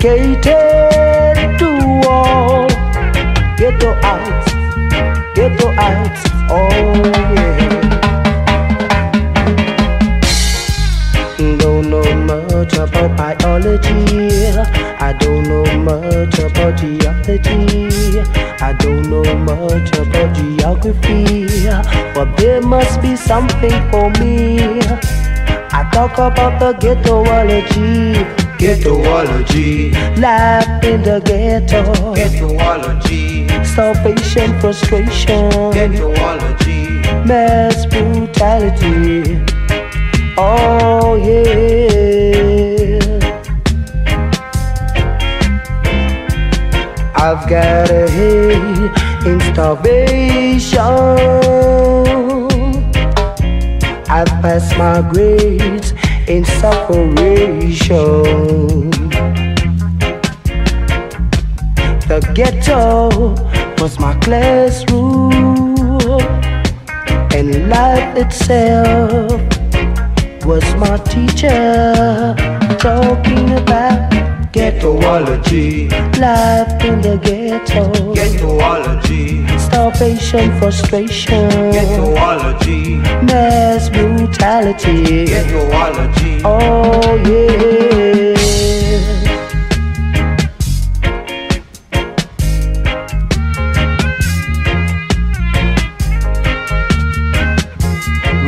Dedicated to all ghetto arts, ghetto arts. Oh yeah. Don't know much about biology. I don't know much about geology. I don't know much about geography. But there must be something for me. I talk about the ghettoology. Ghettoology. Life in the ghetto. Ghettoology. Starvation, frustration. Ghettoology. Mass brutality. Oh yeah. I've got a hate in starvation. I've passed my grades in separation. The ghetto was my classroom, and life itself was my teacher talking about Ghettoology. life in the ghetto, Ghettoology. Starvation, frustration, Ghettoology. mass brutality. Ghettoology. Oh yeah.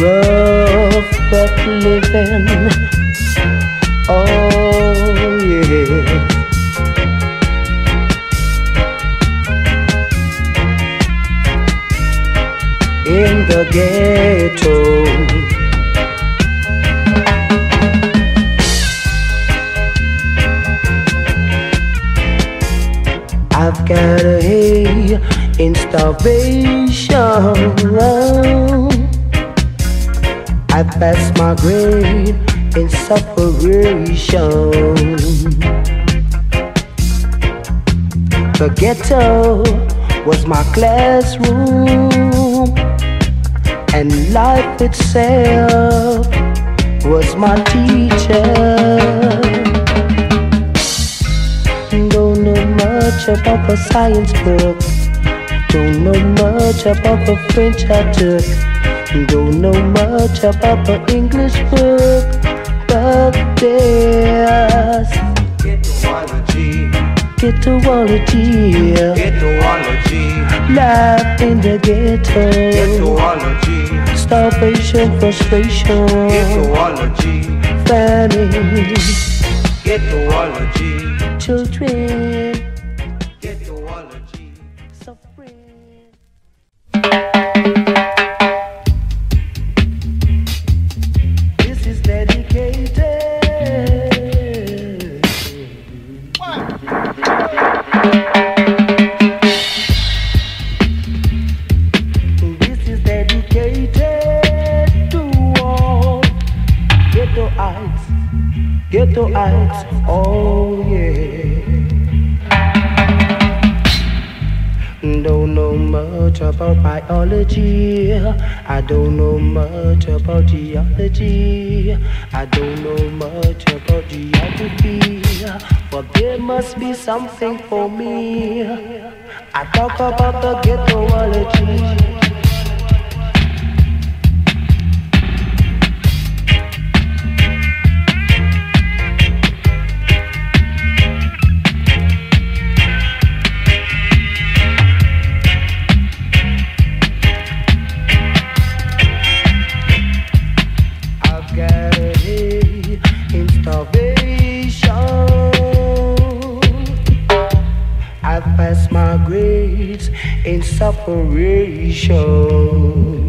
Rough but living. In starvation. I passed my grade in separation. The ghetto was my classroom, and life itself was my teacher. Don't know much about the science book. Don't know much about the French I took. Don't know much about the English book. But there's Ghettoology. ghettoology. Ghettoology. Life in the ghetto. Ghettoology. Starvation, frustration. Ghettoology. Famine. Ghettoology. Children. I don't know much about geology. I don't know much about geography. But there must be something for me. I talk about the ghettoology. In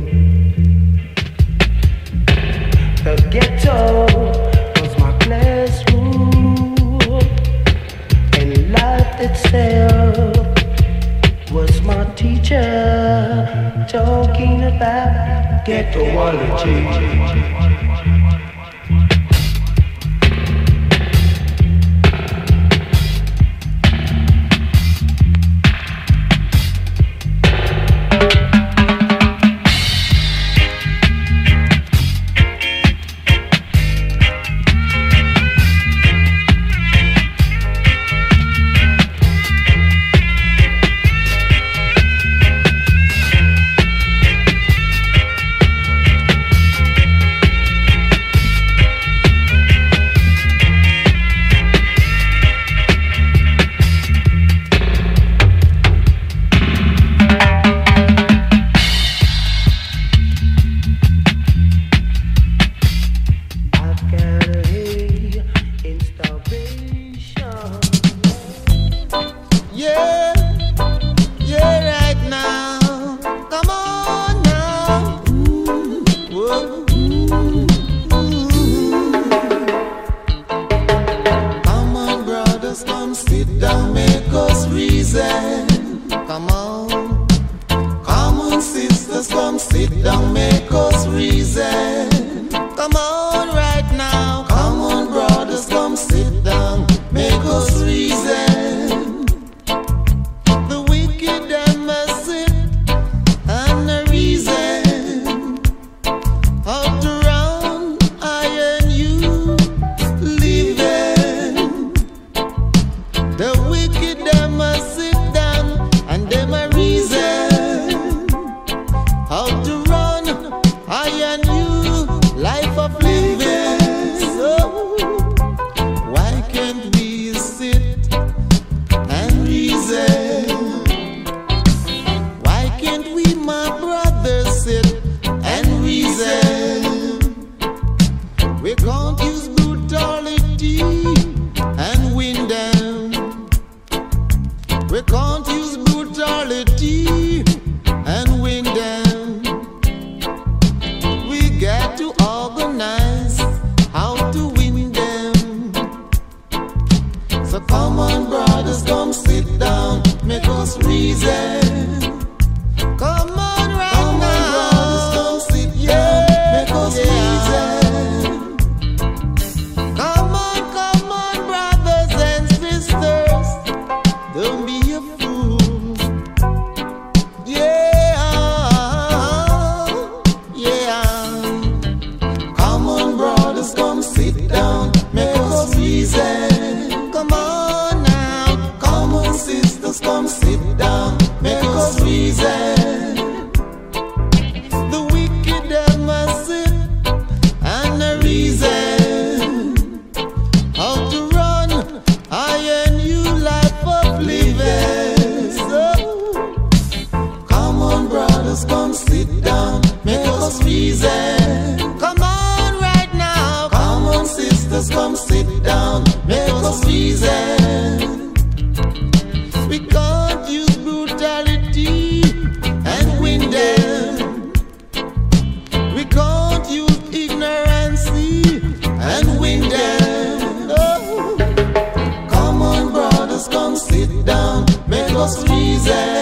make us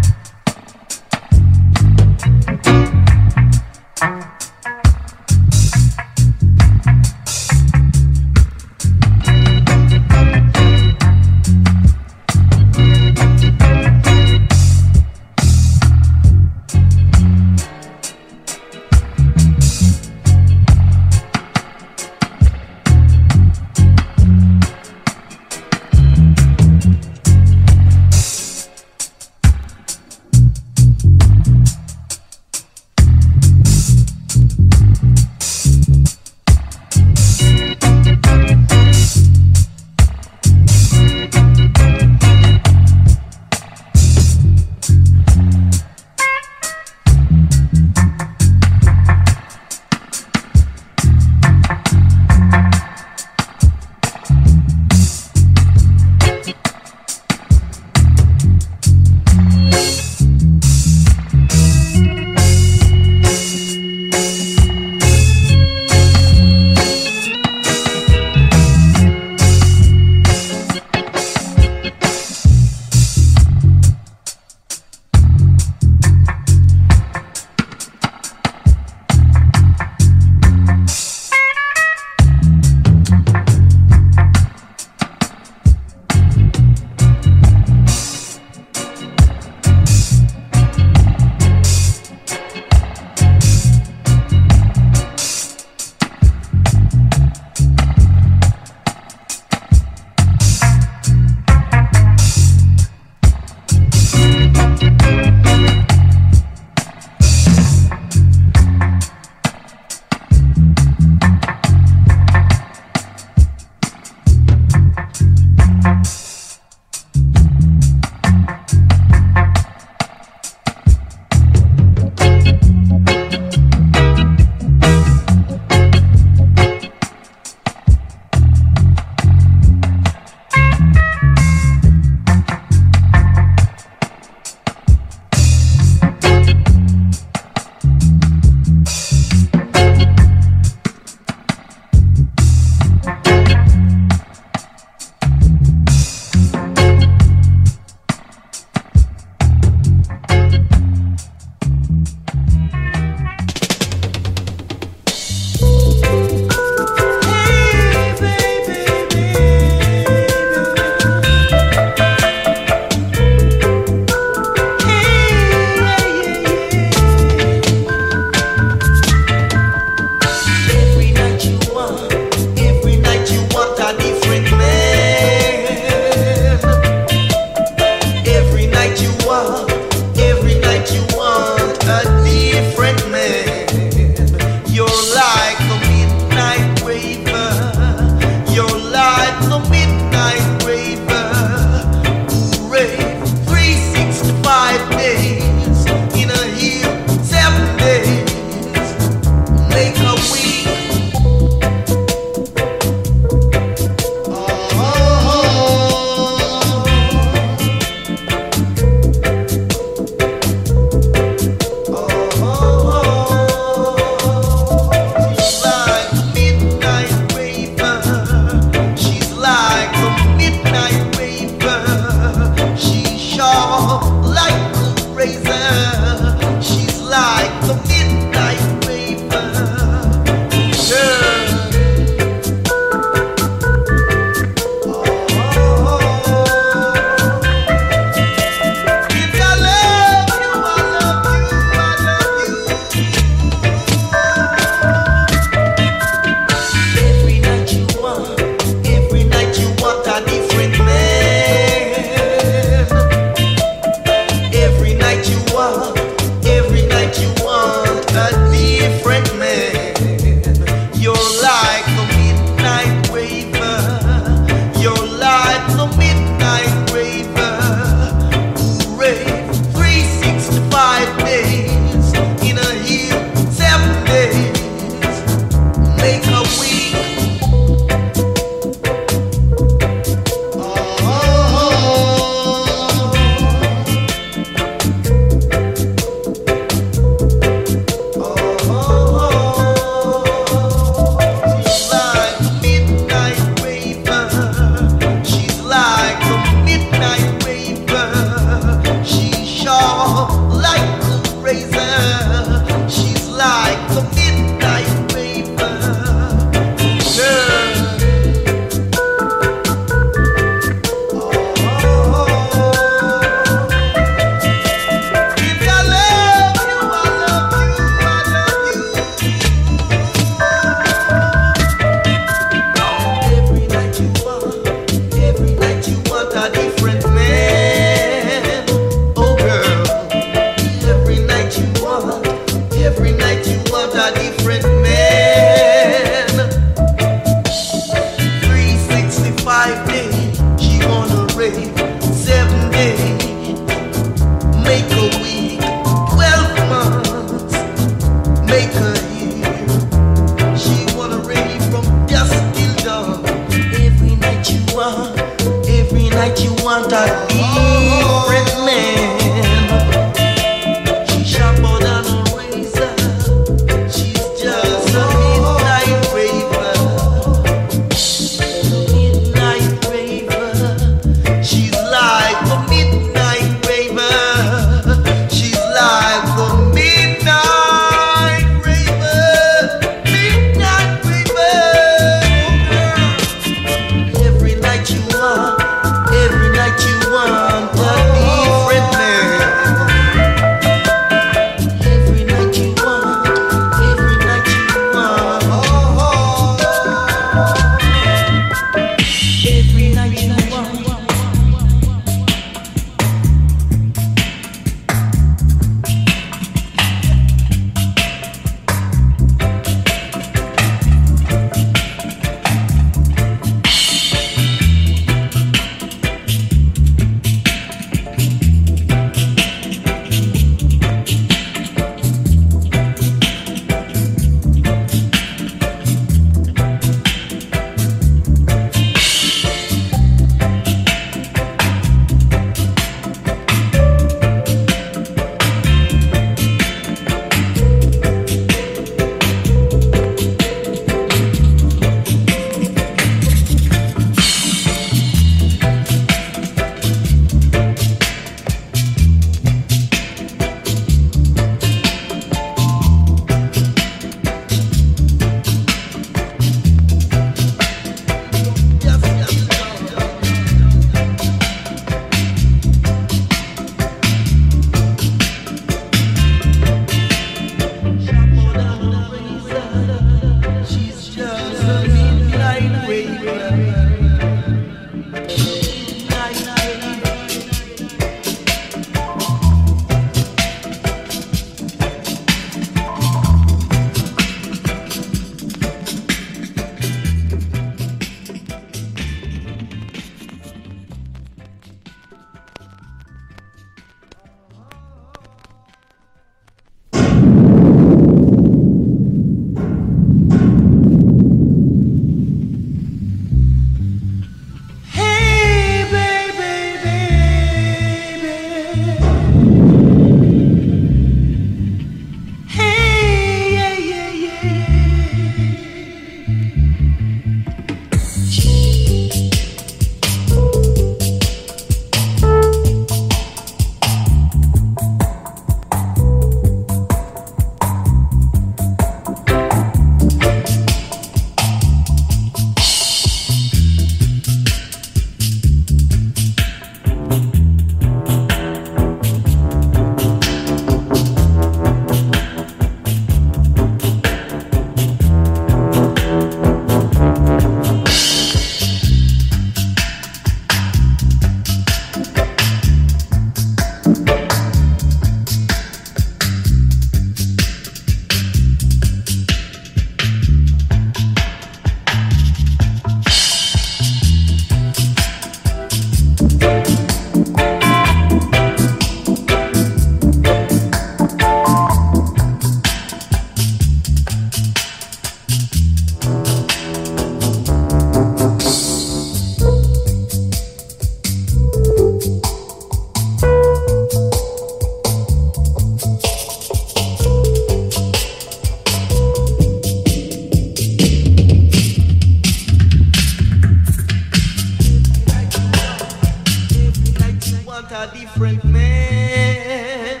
different man.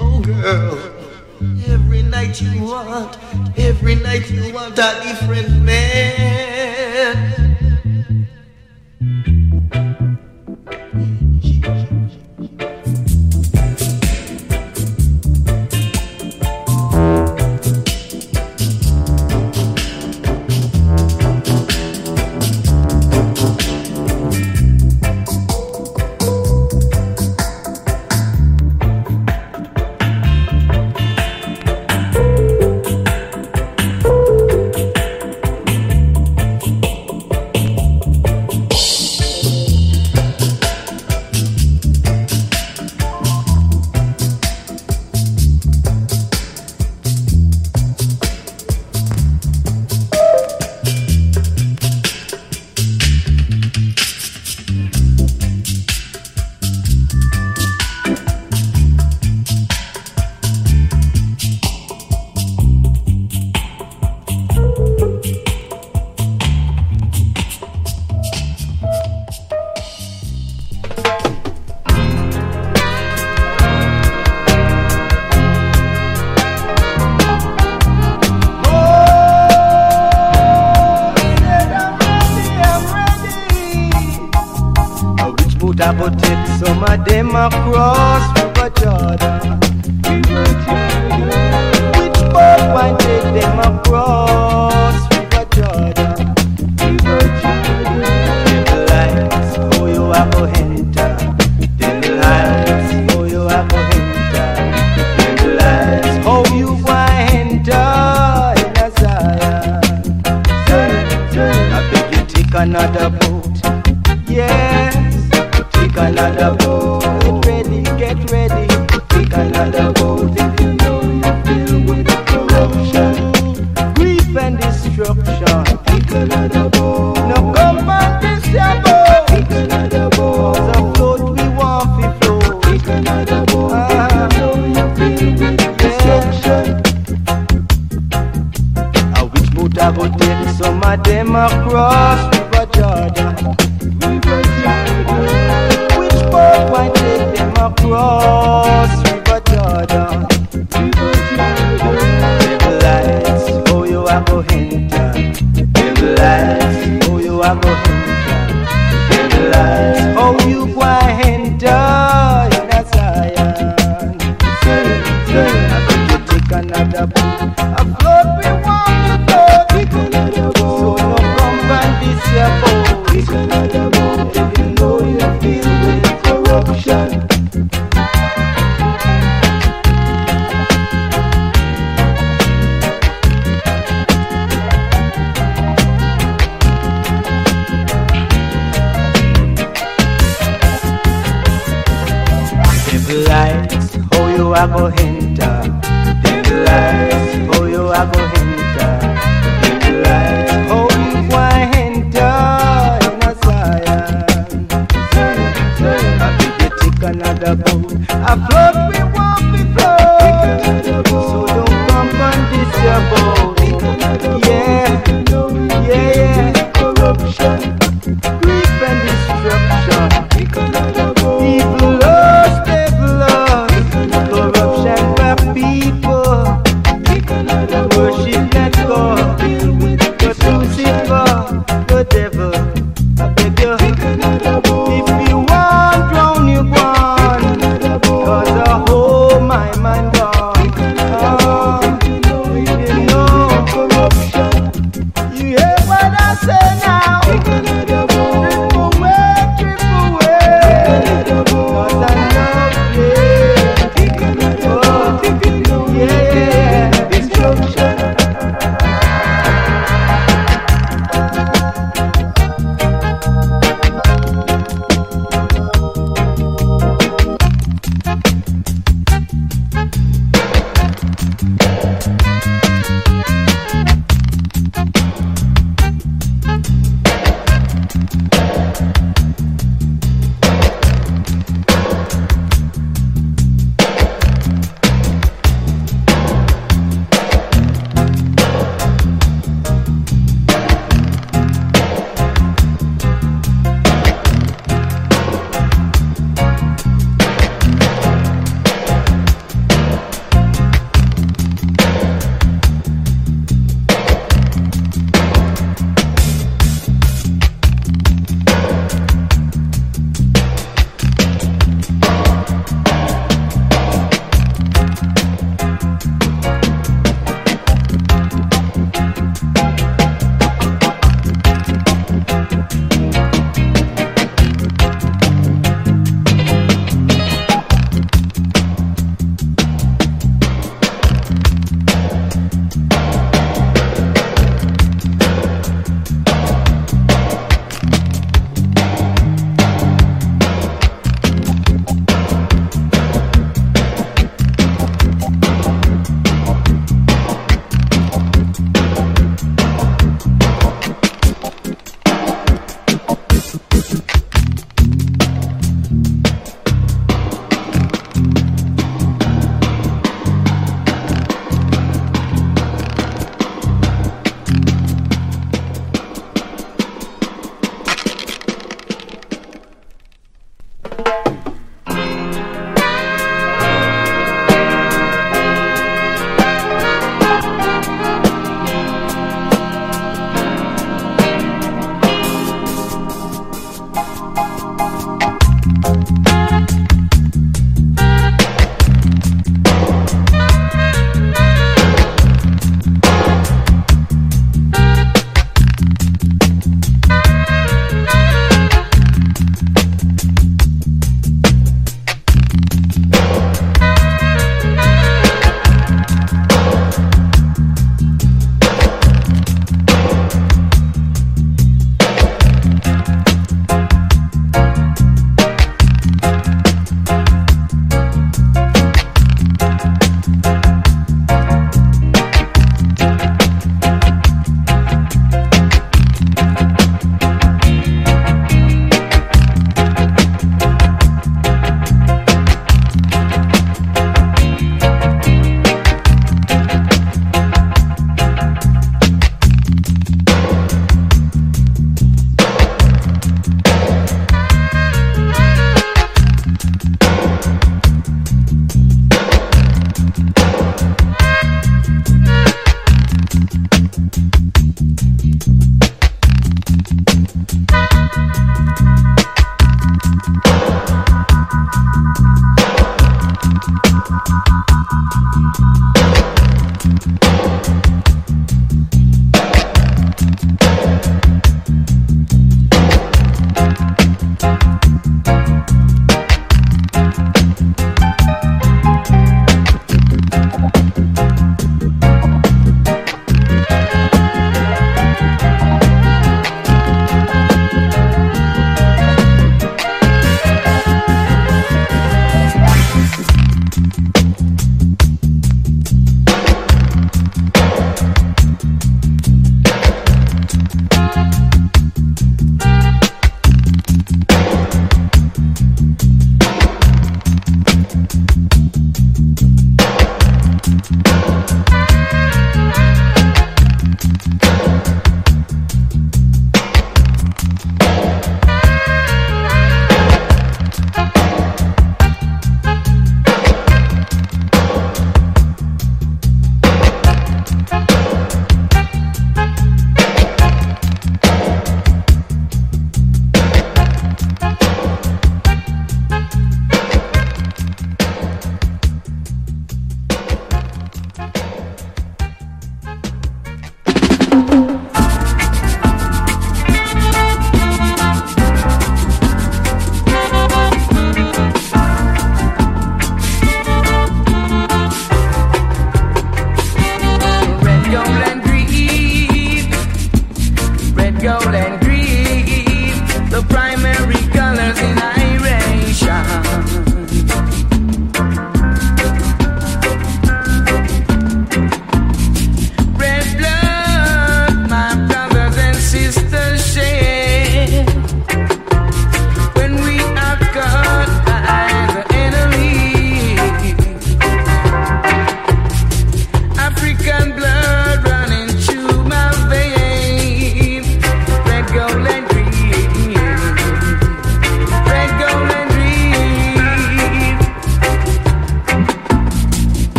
Oh, girl, every night you want, every night you want a different man.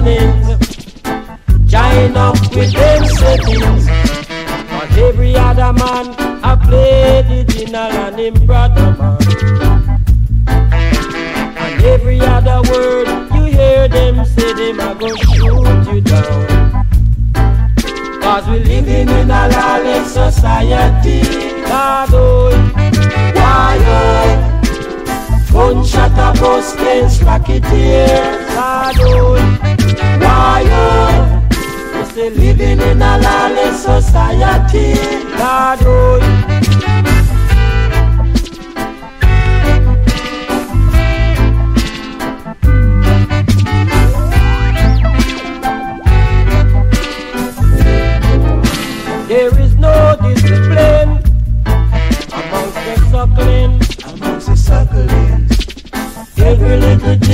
Them. Join up with them settings. But every other man I play the dinner and him brother man. And every other word you hear them say them I go shoot you down. Cause we living in a lawless society. God, oh, why, oh, gunshot a bus against racketeers. Oh, why, say living in a lawless society. God,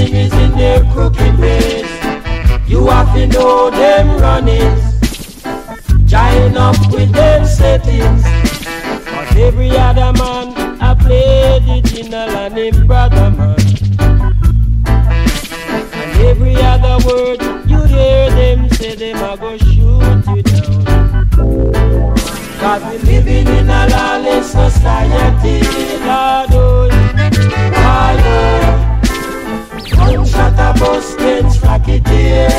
little is in their crooked ways. You have to know them runnings. Join up with them settings. But every other man I play the dinner and him brother man. And every other word you hear them say them I go shoot you down. Cause we living in a lawless society, Lord, oh, oh, gunshot a bus against racketeers,